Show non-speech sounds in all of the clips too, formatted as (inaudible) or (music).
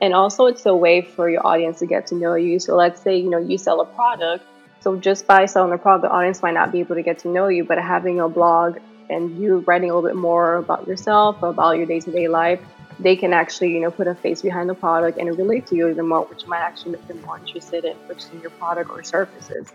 And also, it's a way for your audience to get to know you. So, let's say, you know, you sell a product. So, just by selling the product, the audience might not be able to get to know you, but having a blog and you writing a little bit more about yourself, about your day to day life, they can actually, you know, put a face behind the product and relate to you even more, which might actually make them more interested in purchasing your product or services.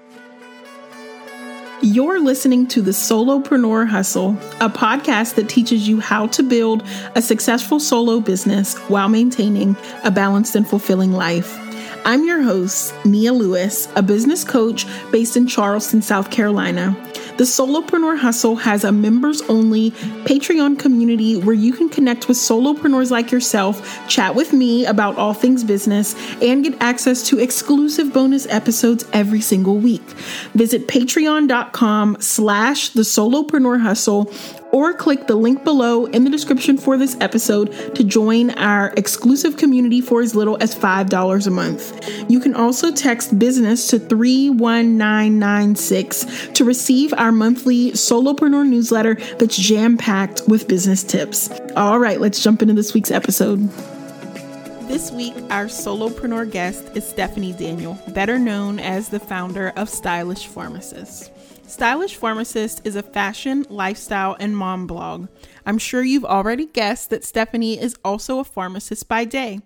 You're listening to the Solopreneur Hustle, a podcast that teaches you how to build a successful solo business while maintaining a balanced and fulfilling life. I'm your host, Nia Lewis, a business coach based in Charleston, South Carolina. The Solopreneur Hustle has a members only Patreon community where you can connect with solopreneurs like yourself, chat with me about all things business, and get access to exclusive bonus episodes every single week. Visit patreon.com slash the solopreneur hustle or click the link below in the description for this episode to join our exclusive community for as little as $5 a month. You can also text business to 31996 to receive our monthly solopreneur newsletter that's jam packed with business tips. All right, let's jump into this week's episode. This week, our solopreneur guest is Stephanie Daniel, better known as the founder of Stylish Pharmacist. Stylish Pharmacist is a fashion, lifestyle, and mom blog. I'm sure you've already guessed that Stephanie is also a pharmacist by day.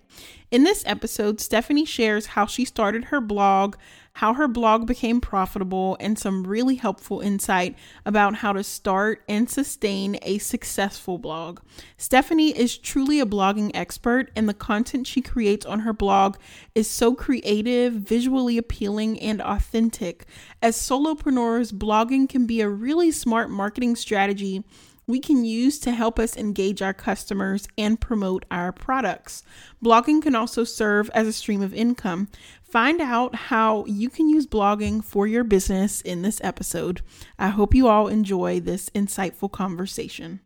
In this episode, Stephanie shares how she started her blog, how her blog became profitable, and some really helpful insight about how to start and sustain a successful blog. Stephanie is truly a blogging expert, and the content she creates on her blog is so creative, visually appealing, and authentic. As solopreneurs, blogging can be a really smart marketing strategy we can use to help us engage our customers and promote our products. Blogging can also serve as a stream of income. Find out how you can use blogging for your business in this episode. I hope you all enjoy this insightful conversation.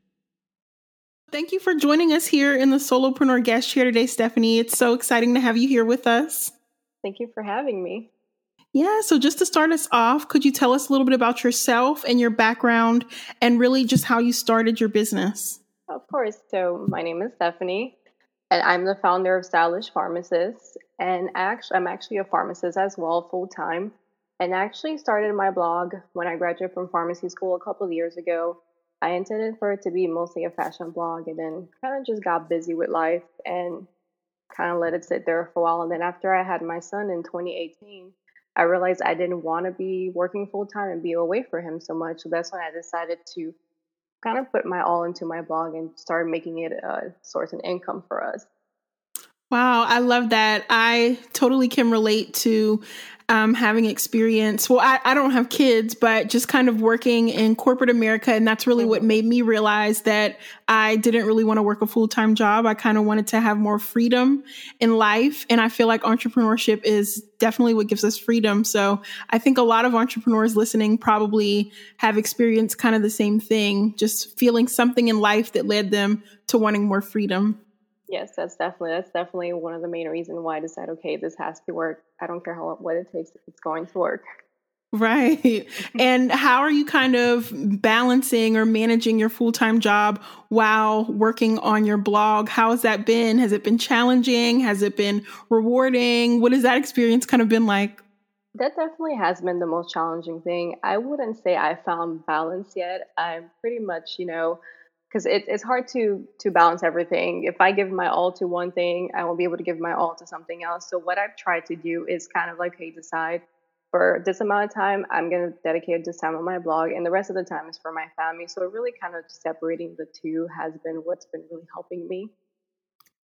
Thank you for joining us here in the Solopreneur Guest Chair today, Stephanie. It's so exciting to have you here with us. Thank you for having me. Yeah, so just to start us off, could you tell us a little bit about yourself and your background and really just how you started your business? Of course. So, my name is Stephanie and I'm the founder of Stylish Pharmacists. And actually, I'm actually a pharmacist as well, full time. And I actually started my blog when I graduated from pharmacy school a couple of years ago. I intended for it to be mostly a fashion blog, and then kind of just got busy with life and kind of let it sit there for a while. And then after I had my son in 2018, I realized I didn't want to be working full time and be away from him so much. So that's when I decided to kind of put my all into my blog and start making it a source of income for us. Wow, I love that. I totally can relate to um, having experience. Well, I, I don't have kids, but just kind of working in corporate America. And that's really what mm-hmm. made me realize that I didn't really want to work a full time job. I kind of wanted to have more freedom in life. And I feel like entrepreneurship is definitely what gives us freedom. So I think a lot of entrepreneurs listening probably have experienced kind of the same thing, just feeling something in life that led them to wanting more freedom. Yes, that's definitely that's definitely one of the main reasons why I decided, okay, this has to work. I don't care how what it takes, it's going to work. Right. (laughs) and how are you kind of balancing or managing your full time job while working on your blog? How has that been? Has it been challenging? Has it been rewarding? What has that experience kind of been like? That definitely has been the most challenging thing. I wouldn't say I found balance yet. I'm pretty much, you know, because it, it's hard to to balance everything. If I give my all to one thing, I won't be able to give my all to something else. So what I've tried to do is kind of like, hey, decide for this amount of time, I'm going to dedicate this time on my blog, and the rest of the time is for my family. So really, kind of separating the two has been what's been really helping me.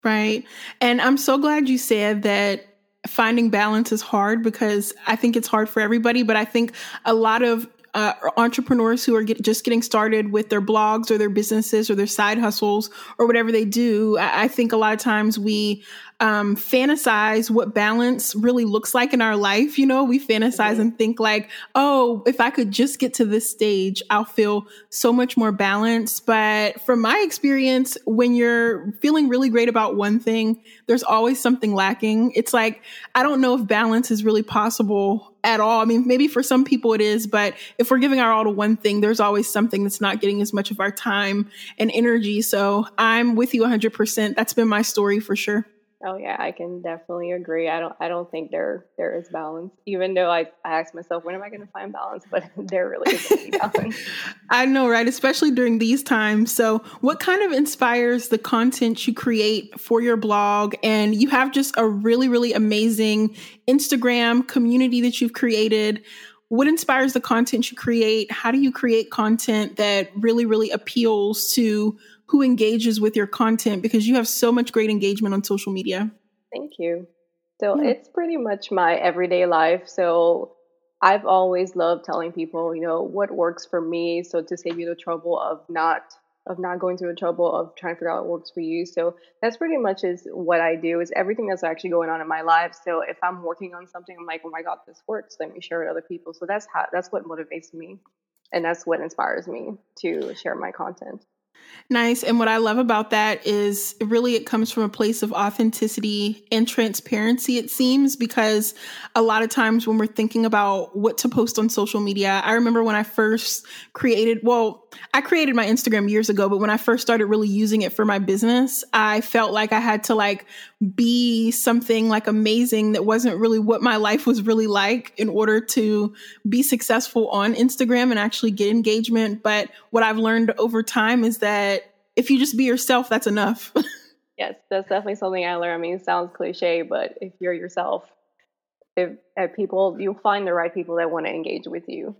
Right, and I'm so glad you said that finding balance is hard because I think it's hard for everybody, but I think a lot of uh, entrepreneurs who are get, just getting started with their blogs or their businesses or their side hustles or whatever they do. I, I think a lot of times we um, fantasize what balance really looks like in our life. You know, we fantasize mm-hmm. and think like, oh, if I could just get to this stage, I'll feel so much more balanced. But from my experience, when you're feeling really great about one thing, there's always something lacking. It's like, I don't know if balance is really possible at all. I mean, maybe for some people it is, but if we're giving our all to one thing, there's always something that's not getting as much of our time and energy. So I'm with you 100%. That's been my story for sure. Oh yeah, I can definitely agree. I don't I don't think there there is balance. Even though I, I ask myself, when am I gonna find balance? But (laughs) there really isn't balance. (laughs) I know, right? Especially during these times. So what kind of inspires the content you create for your blog? And you have just a really, really amazing Instagram community that you've created. What inspires the content you create? How do you create content that really, really appeals to who engages with your content because you have so much great engagement on social media. Thank you. So yeah. it's pretty much my everyday life. So I've always loved telling people, you know, what works for me. So to save you the trouble of not of not going through the trouble of trying to figure out what works for you. So that's pretty much is what I do is everything that's actually going on in my life. So if I'm working on something, I'm like, oh my God, this works. Let me share it with other people. So that's how that's what motivates me. And that's what inspires me to share my content. Nice. And what I love about that is really it comes from a place of authenticity and transparency, it seems, because a lot of times when we're thinking about what to post on social media, I remember when I first created, well, I created my Instagram years ago, but when I first started really using it for my business, I felt like I had to like be something like amazing that wasn't really what my life was really like in order to be successful on Instagram and actually get engagement. But what I've learned over time is that if you just be yourself, that's enough. (laughs) yes, that's definitely something I learned. I mean, it sounds cliche, but if you're yourself, if, if people, you'll find the right people that want to engage with you.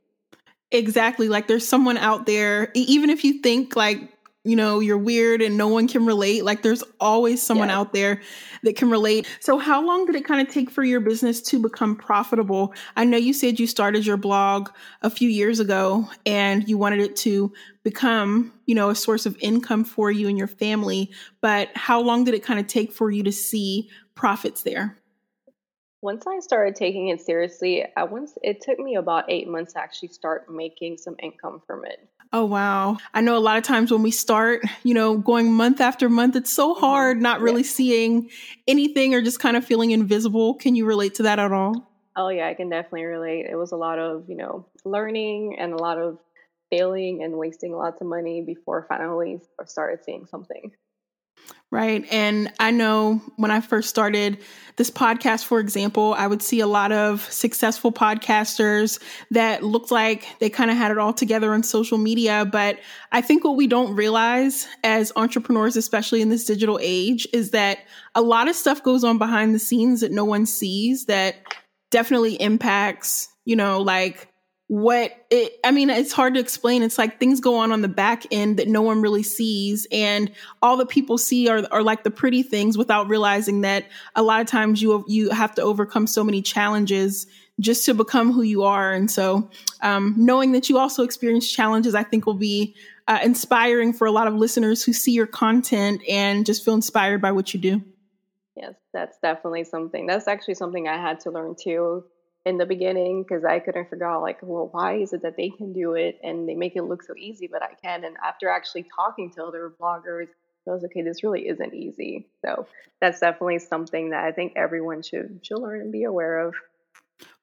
Exactly. Like there's someone out there, even if you think like you know, you're weird and no one can relate. Like there's always someone yeah. out there that can relate. So how long did it kind of take for your business to become profitable? I know you said you started your blog a few years ago and you wanted it to become, you know, a source of income for you and your family, but how long did it kind of take for you to see profits there? Once I started taking it seriously, I once it took me about 8 months to actually start making some income from it. Oh, wow. I know a lot of times when we start, you know, going month after month, it's so mm-hmm. hard not really yeah. seeing anything or just kind of feeling invisible. Can you relate to that at all? Oh, yeah, I can definitely relate. It was a lot of, you know, learning and a lot of failing and wasting lots of money before finally started seeing something. Right. And I know when I first started this podcast, for example, I would see a lot of successful podcasters that looked like they kind of had it all together on social media. But I think what we don't realize as entrepreneurs, especially in this digital age, is that a lot of stuff goes on behind the scenes that no one sees that definitely impacts, you know, like what it, I mean, it's hard to explain. It's like things go on on the back end that no one really sees. And all the people see are, are like the pretty things without realizing that a lot of times you, you have to overcome so many challenges just to become who you are. And so, um, knowing that you also experience challenges, I think will be uh, inspiring for a lot of listeners who see your content and just feel inspired by what you do. Yes, that's definitely something. That's actually something I had to learn too in the beginning because I couldn't figure out like, well, why is it that they can do it and they make it look so easy, but I can. And after actually talking to other bloggers, I was okay, this really isn't easy. So that's definitely something that I think everyone should should learn and be aware of.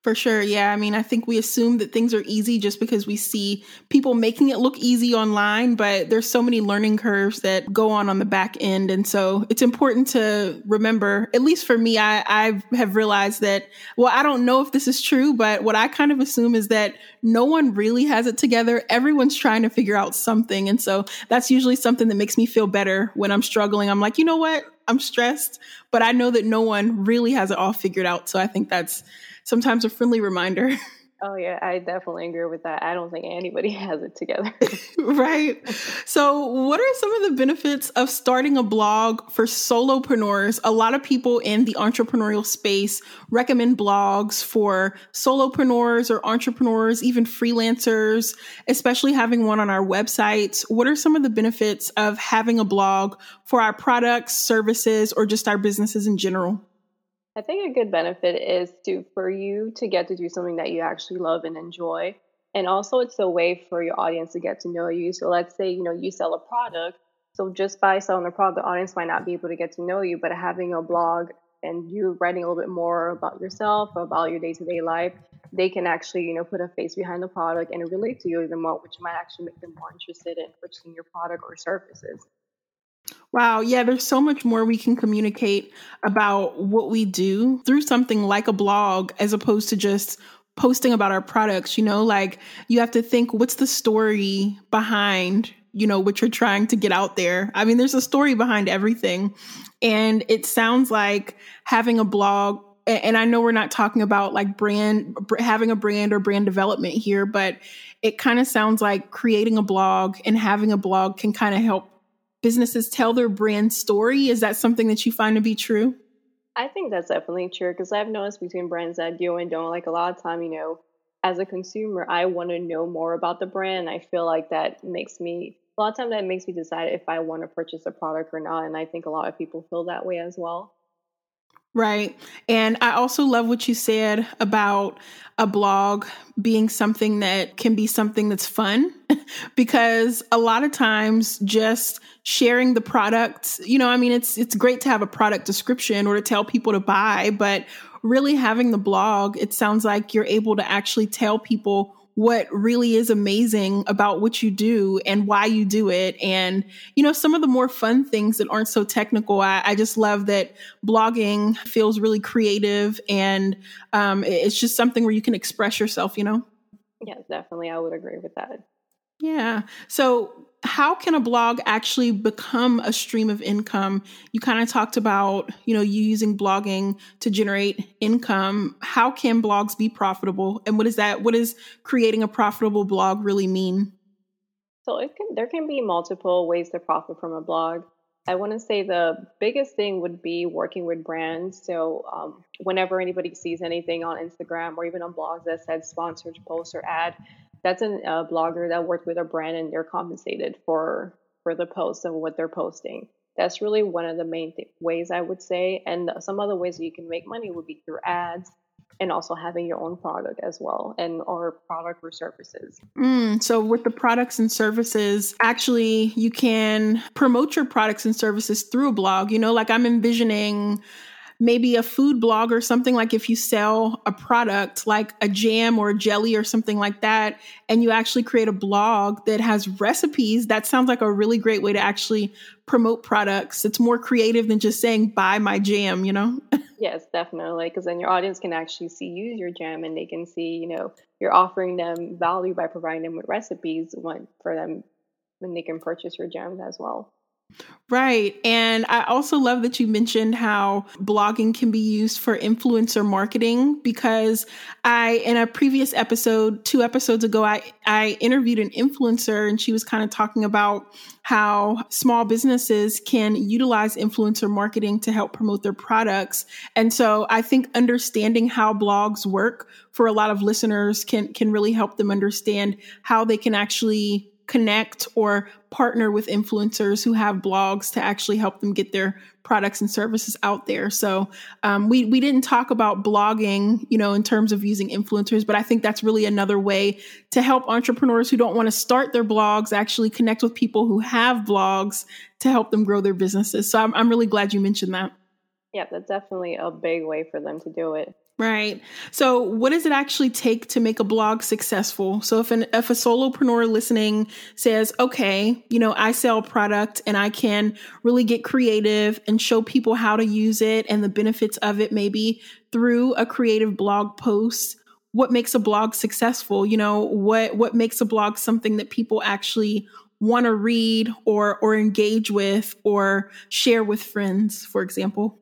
For sure. Yeah. I mean, I think we assume that things are easy just because we see people making it look easy online, but there's so many learning curves that go on on the back end. And so it's important to remember, at least for me, I, I have realized that, well, I don't know if this is true, but what I kind of assume is that no one really has it together. Everyone's trying to figure out something. And so that's usually something that makes me feel better when I'm struggling. I'm like, you know what? I'm stressed, but I know that no one really has it all figured out. So I think that's, sometimes a friendly reminder. (laughs) Oh yeah, I definitely agree with that. I don't think anybody (laughs) has it together. (laughs) right. So, what are some of the benefits of starting a blog for solopreneurs? A lot of people in the entrepreneurial space recommend blogs for solopreneurs or entrepreneurs, even freelancers, especially having one on our websites. What are some of the benefits of having a blog for our products, services, or just our businesses in general? I think a good benefit is to for you to get to do something that you actually love and enjoy. And also it's a way for your audience to get to know you. So let's say, you know, you sell a product. So just by selling the product, the audience might not be able to get to know you, but having a blog and you writing a little bit more about yourself, about your day-to-day life, they can actually, you know, put a face behind the product and relate to you even more, which might actually make them more interested in purchasing your product or services. Wow. Yeah, there's so much more we can communicate about what we do through something like a blog as opposed to just posting about our products. You know, like you have to think what's the story behind, you know, what you're trying to get out there. I mean, there's a story behind everything. And it sounds like having a blog and I know we're not talking about like brand having a brand or brand development here, but it kind of sounds like creating a blog and having a blog can kind of help businesses tell their brand story. Is that something that you find to be true? I think that's definitely true because I've noticed between brands that do and don't, like a lot of time, you know, as a consumer, I want to know more about the brand. I feel like that makes me, a lot of time that makes me decide if I want to purchase a product or not. And I think a lot of people feel that way as well. Right. And I also love what you said about a blog being something that can be something that's fun (laughs) because a lot of times just sharing the product, you know, I mean it's it's great to have a product description or to tell people to buy, but really having the blog, it sounds like you're able to actually tell people what really is amazing about what you do and why you do it. And, you know, some of the more fun things that aren't so technical. I, I just love that blogging feels really creative and um, it's just something where you can express yourself, you know? Yeah, definitely. I would agree with that. Yeah. So, how can a blog actually become a stream of income? You kind of talked about, you know, you using blogging to generate income. How can blogs be profitable? And what is that? What does creating a profitable blog really mean? So it can there can be multiple ways to profit from a blog. I want to say the biggest thing would be working with brands. So um, whenever anybody sees anything on Instagram or even on blogs that says sponsored post or ad, that's a blogger that worked with a brand and they're compensated for for the posts and what they're posting. That's really one of the main th- ways I would say. And some other ways you can make money would be through ads and also having your own product as well and or product or services. Mm, so with the products and services, actually you can promote your products and services through a blog. You know, like I'm envisioning maybe a food blog or something like if you sell a product like a jam or a jelly or something like that and you actually create a blog that has recipes that sounds like a really great way to actually promote products. It's more creative than just saying buy my jam you know? (laughs) Yes definitely because then your audience can actually see use your jam and they can see you know you're offering them value by providing them with recipes for them when they can purchase your jams as well Right. And I also love that you mentioned how blogging can be used for influencer marketing because I, in a previous episode, two episodes ago, I, I interviewed an influencer and she was kind of talking about how small businesses can utilize influencer marketing to help promote their products. And so I think understanding how blogs work for a lot of listeners can, can really help them understand how they can actually connect or partner with influencers who have blogs to actually help them get their products and services out there. So um, we we didn't talk about blogging, you know, in terms of using influencers, but I think that's really another way to help entrepreneurs who don't want to start their blogs actually connect with people who have blogs to help them grow their businesses. So I'm I'm really glad you mentioned that. Yeah, that's definitely a big way for them to do it. Right. So, what does it actually take to make a blog successful? So, if an if a solopreneur listening says, "Okay, you know, I sell product and I can really get creative and show people how to use it and the benefits of it maybe through a creative blog post." What makes a blog successful? You know, what what makes a blog something that people actually want to read or or engage with or share with friends, for example?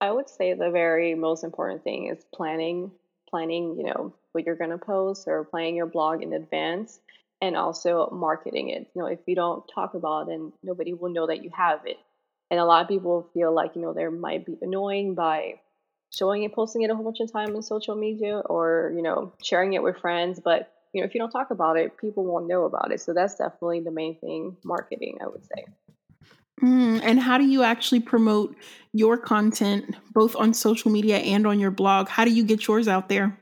I would say the very most important thing is planning, planning, you know, what you're going to post or planning your blog in advance and also marketing it. You know, if you don't talk about it, then nobody will know that you have it. And a lot of people feel like, you know, there might be annoying by showing it, posting it a whole bunch of time on social media or, you know, sharing it with friends. But, you know, if you don't talk about it, people won't know about it. So that's definitely the main thing, marketing, I would say. Mm, and how do you actually promote your content both on social media and on your blog? How do you get yours out there?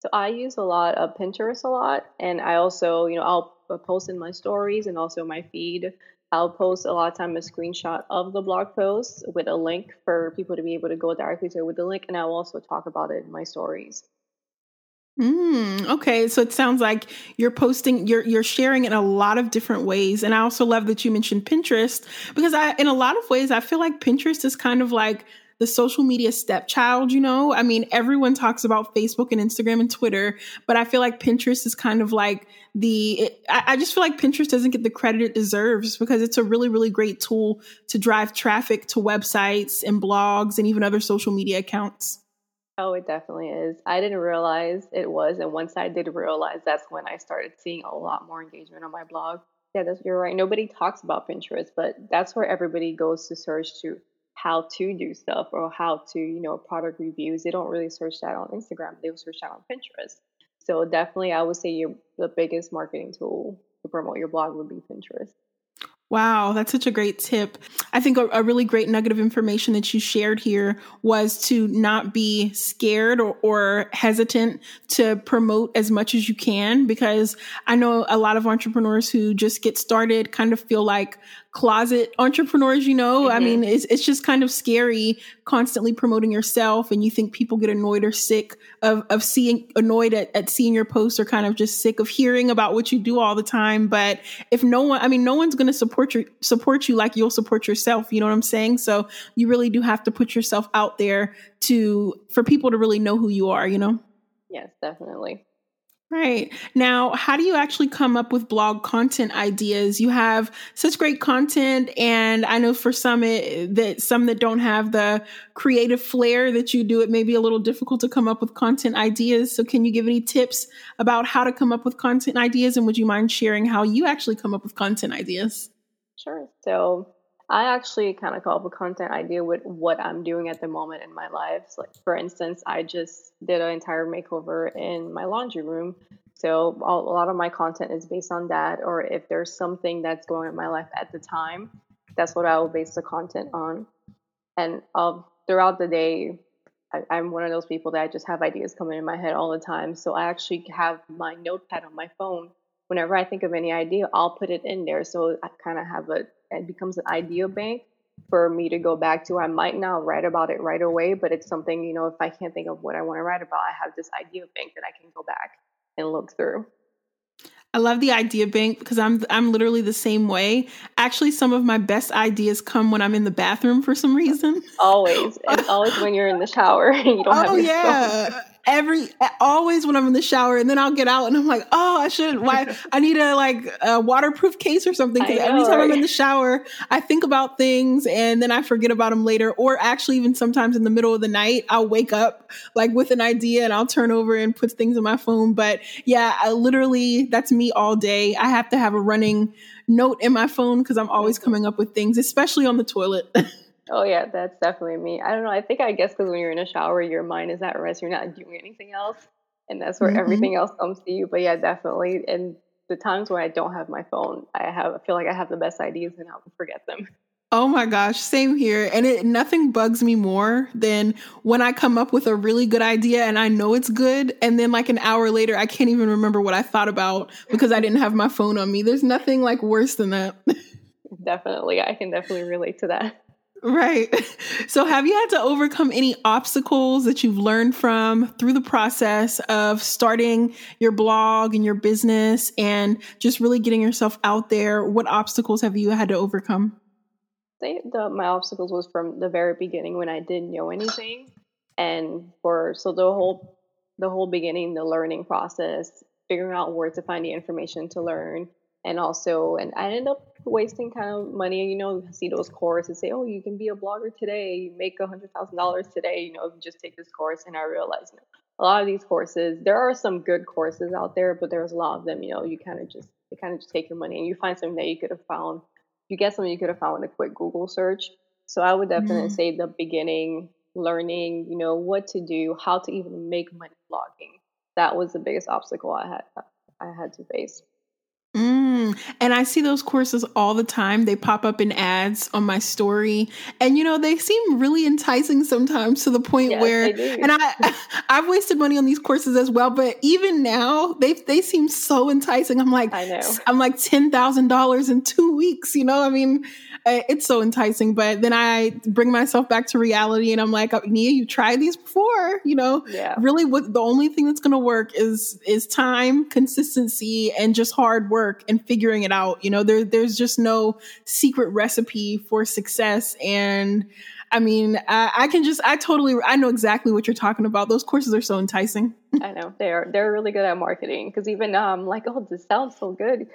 So I use a lot of Pinterest a lot, and I also, you know, I'll uh, post in my stories and also my feed. I'll post a lot of time a screenshot of the blog post with a link for people to be able to go directly to it with the link, and I'll also talk about it in my stories. Mm, okay, so it sounds like you're posting, you're you're sharing in a lot of different ways, and I also love that you mentioned Pinterest because I, in a lot of ways, I feel like Pinterest is kind of like the social media stepchild. You know, I mean, everyone talks about Facebook and Instagram and Twitter, but I feel like Pinterest is kind of like the. It, I, I just feel like Pinterest doesn't get the credit it deserves because it's a really really great tool to drive traffic to websites and blogs and even other social media accounts. Oh, it definitely is. I didn't realize it was, and once I did realize, that's when I started seeing a lot more engagement on my blog. Yeah, that's, you're right. Nobody talks about Pinterest, but that's where everybody goes to search to how to do stuff or how to, you know, product reviews. They don't really search that on Instagram. They will search that on Pinterest. So definitely, I would say your the biggest marketing tool to promote your blog would be Pinterest. Wow, that's such a great tip. I think a, a, really great nugget of information that you shared here was to not be scared or, or, hesitant to promote as much as you can because I know a lot of entrepreneurs who just get started kind of feel like, closet entrepreneurs, you know. Mm-hmm. I mean, it's it's just kind of scary constantly promoting yourself and you think people get annoyed or sick of of seeing annoyed at, at seeing your posts or kind of just sick of hearing about what you do all the time. But if no one I mean, no one's gonna support your support you like you'll support yourself, you know what I'm saying? So you really do have to put yourself out there to for people to really know who you are, you know? Yes, definitely. Right. Now, how do you actually come up with blog content ideas? You have such great content and I know for some it, that some that don't have the creative flair that you do, it may be a little difficult to come up with content ideas. So can you give any tips about how to come up with content ideas and would you mind sharing how you actually come up with content ideas? Sure. So I actually kind of come up with content idea with what I'm doing at the moment in my life. So like for instance, I just did an entire makeover in my laundry room. So a lot of my content is based on that, or if there's something that's going on in my life at the time, that's what I will base the content on. And um, throughout the day, I, am one of those people that I just have ideas coming in my head all the time. So I actually have my notepad on my phone. Whenever I think of any idea, I'll put it in there. So I kind of have a it becomes an idea bank for me to go back to. I might not write about it right away, but it's something, you know, if I can't think of what I want to write about, I have this idea bank that I can go back and look through. I love the idea bank because I'm I'm literally the same way. Actually, some of my best ideas come when I'm in the bathroom for some reason. Always, and always when you're in the shower and you don't (laughs) oh, have. Oh yeah, phone every always when I'm in the shower, and then I'll get out and I'm like, oh, I should. Why (laughs) I need a like a waterproof case or something because every time? I'm in the shower, I think about things and then I forget about them later. Or actually, even sometimes in the middle of the night, I'll wake up like with an idea and I'll turn over and put things in my phone. But yeah, I literally that's me all day. I have to have a running note in my phone because I'm always coming up with things, especially on the toilet. (laughs) Oh yeah, that's definitely me. I don't know. I think I guess because when you're in a shower, your mind is at rest. You're not doing anything else, and that's where mm-hmm. everything else comes to you. But yeah, definitely. And the times when I don't have my phone, I have I feel like I have the best ideas and I'll forget them. Oh my gosh, same here. And it nothing bugs me more than when I come up with a really good idea and I know it's good and then like an hour later I can't even remember what I thought about because I didn't have my phone on me. There's nothing like worse than that. (laughs) definitely. I can definitely relate to that. Right. (laughs) So, have you had to overcome any obstacles that you've learned from through the process of starting your blog and your business and just really getting yourself out there? What obstacles have you had to overcome? I the, my obstacles was from the very beginning when I didn't know anything, and for so the whole the whole beginning, the learning process, figuring out where to find the information to learn, and also and i ended up wasting kind of money and you know see those courses say oh you can be a blogger today. You make a hundred thousand dollars today you know just take this course. And i realized you know, a lot of these courses there are some good courses out there but there's a lot of them you know you kind of just they kind of just take your money and you find something that you could have found. You get something you could have found with a quick google search. So i would definitely mm. say the beginning learning you know what to do how to even make money blogging. That was the biggest obstacle i had i had to face Mm, and I see those courses all the time. They pop up in ads on my story. And you know, they seem really enticing sometimes to the point yes, where and I (laughs) I've wasted money on these courses as well, but even now they they seem so enticing. I'm like I know. I'm like $10,000 in 2 weeks, you know? I mean, it's so enticing. But then I bring myself back to reality and I'm like, Nia, you tried these before, you know? Yeah. Really what the only thing that's gonna work is is time, consistency, and just hard work and figuring it out. You know, there there's just no secret recipe for success. And I mean, I, I can just I totally I know exactly what you're talking about. Those courses are so enticing. (laughs) I know they're they're really good at marketing because even um like oh this sounds so good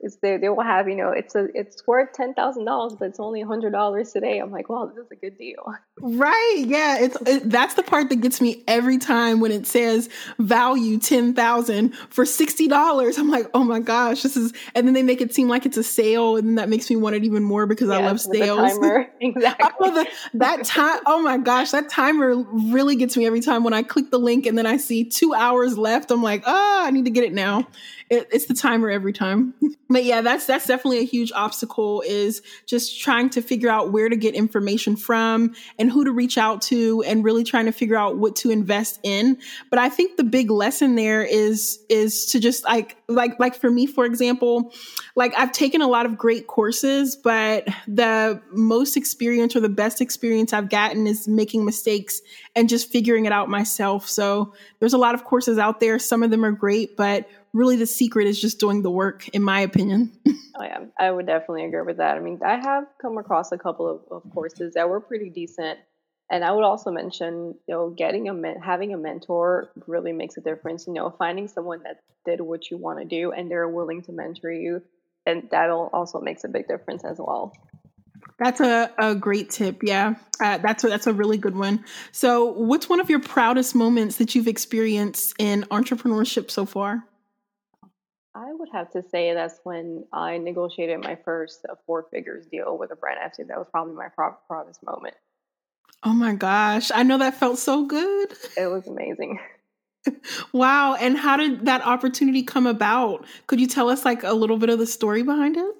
is they, they will have you know it's a it's worth ten thousand dollars but it's only a hundred dollars today. I'm like wow this is a good deal. Right. Yeah. It's it, that's the part that gets me every time when it says value ten thousand for sixty dollars. I'm like oh my gosh this is and then they make it seem like it's a sale and that makes me want it even more because i love sales. exactly (laughs) (laughs) the, that time oh my gosh that timer really gets me every time when i click the link and then i see two hours left. I'm like oh i need to get it now. It, it's the timer every time. (laughs) but yeah, that's that's definitely a huge obstacle is just trying to figure out where to get information from and who to reach out to and really trying to figure out what to invest in. But I think the big lesson there is is to just like like like for me for example, like I've taken a lot of great courses, but the most experience or the best experience I've gotten is making mistakes and just figuring it out myself. So there's a lot of courses out there. Some of them are great, but really the secret is just doing the work, in my opinion. (laughs) oh yeah, I would definitely agree with that. I mean, I have come across a couple of, of courses that were pretty decent, and I would also mention, you know, getting a men- having a mentor really makes a difference. You know, finding someone that did what you want to do and they're willing to mentor you, and that also makes a big difference as well. That's a, a great tip. Yeah, uh, that's a, that's a really good one. So, what's one of your proudest moments that you've experienced in entrepreneurship so far? Would have to say that's when I negotiated my first uh, four figures deal with a brand. I that was probably my proudest moment. Oh my gosh. I know that felt so good. It was amazing. (laughs) wow. And how did that opportunity come about? Could you tell us like a little bit of the story behind it?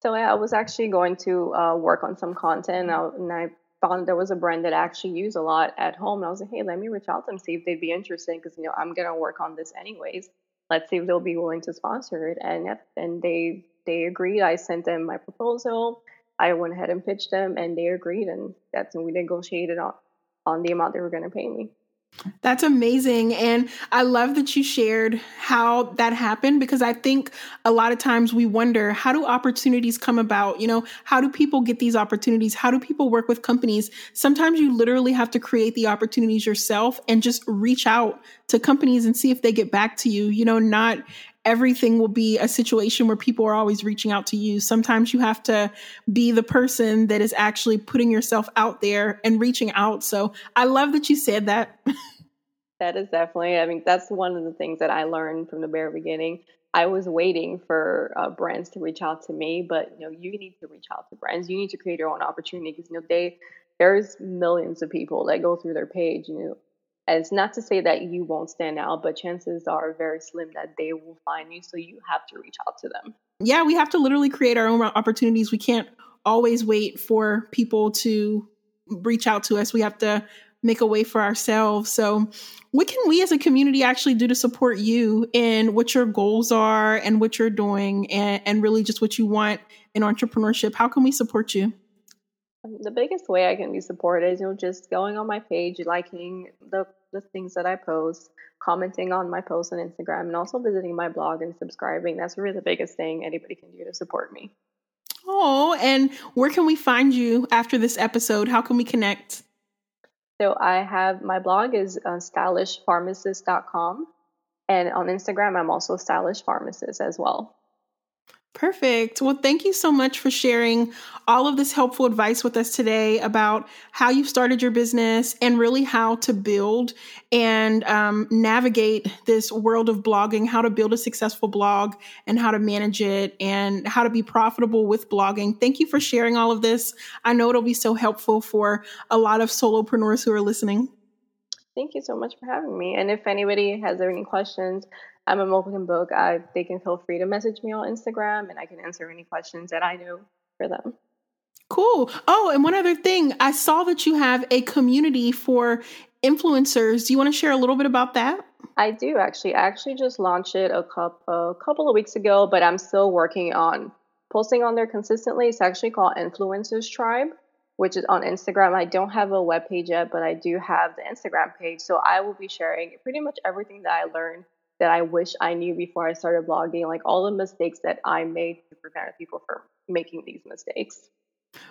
So I was actually going to uh, work on some content and I, and I found there was a brand that I actually use a lot at home. And I was like, hey, let me reach out to them, see if they'd be interested because, you know, I'm going to work on this anyways let's see if they'll be willing to sponsor it. And and they they agreed. I sent them my proposal. I went ahead and pitched them, and they agreed, and that's when we negotiated on on the amount they were going to pay me. That's amazing. And I love that you shared how that happened because I think a lot of times we wonder how do opportunities come about? You know, how do people get these opportunities? How do people work with companies? Sometimes you literally have to create the opportunities yourself and just reach out to companies and see if they get back to you. You know, not everything will be a situation where people are always reaching out to you. Sometimes you have to be the person that is actually putting yourself out there and reaching out. So I love that you said that. that is definitely, I mean, that's one of the things that I learned from the very beginning. I was waiting for uh, brands to reach out to me, but you know, you need to reach out to brands. You need to create your own opportunity because you know they there's millions of people that go through their page. You know, it's not to say that you won't stand out, but chances are very slim that they will find you. So you have to reach out to them. Yeah, we have to literally create our own opportunities. We can't always wait for people to reach out to us. We have to make a way for ourselves. So, what can we as a community actually do to support you in what your goals are and what you're doing and, and really just what you want in entrepreneurship? How can we support you? The biggest way I can be supported is you know just going on my page, liking the the things that I post, commenting on my posts on Instagram, and also visiting my blog and subscribing. That's really the biggest thing anybody can do to support me. Oh, and where can we find you after this episode? How can we connect? So I have my blog is uh, stylishpharmacist.com and on Instagram I'm also stylish pharmacist as well. Perfect. Well, thank you so much for sharing all of this helpful advice with us today about how you started your business and really how to build and um, navigate this world of blogging, how to build a successful blog and how to manage it and how to be profitable with blogging. Thank you for sharing all of this. I know it'll be so helpful for a lot of solopreneurs who are listening. Thank you so much for having me. And if anybody has any questions, I'm a open book. I, they can feel free to message me on Instagram and I can answer any questions that I know for them. Cool. Oh, and one other thing, I saw that you have a community for influencers. Do you want to share a little bit about that? I do actually. I actually just launched it a couple a couple of weeks ago, but I'm still working on posting on there consistently. It's actually called Influencers Tribe, which is on Instagram. I don't have a web page yet, but I do have the Instagram page. So I will be sharing pretty much everything that I learned that I wish I knew before I started blogging, like all the mistakes that I made to prevent people from making these mistakes.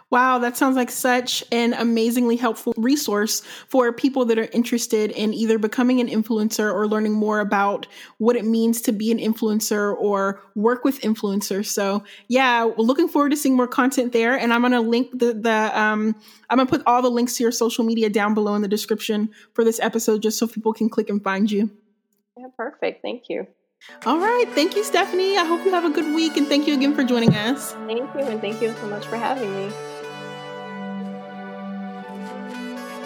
Wow, that sounds like such an amazingly helpful resource for people that are interested in either becoming an influencer or learning more about what it means to be an influencer or work with influencers. So, yeah, looking forward to seeing more content there. And I'm going to link the, the um, I'm going to put all the links to your social media down below in the description for this episode just so people can click and find you. Yeah, perfect. Thank you. All right. Thank you, Stephanie. I hope you have a good week and thank you again for joining us. Thank you. And thank you so much for having me.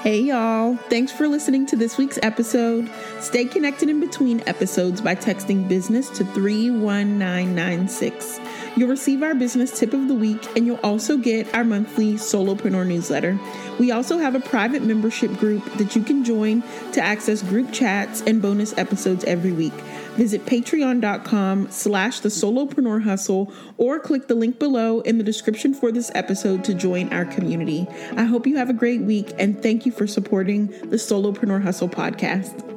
Hey, y'all. Thanks for listening to this week's episode. Stay connected in between episodes by texting business to 31996. You'll receive our business tip of the week and you'll also get our monthly solopreneur newsletter. We also have a private membership group that you can join to access group chats and bonus episodes every week. Visit patreon.com slash the solopreneur hustle or click the link below in the description for this episode to join our community. I hope you have a great week and thank you for supporting the Solopreneur Hustle podcast.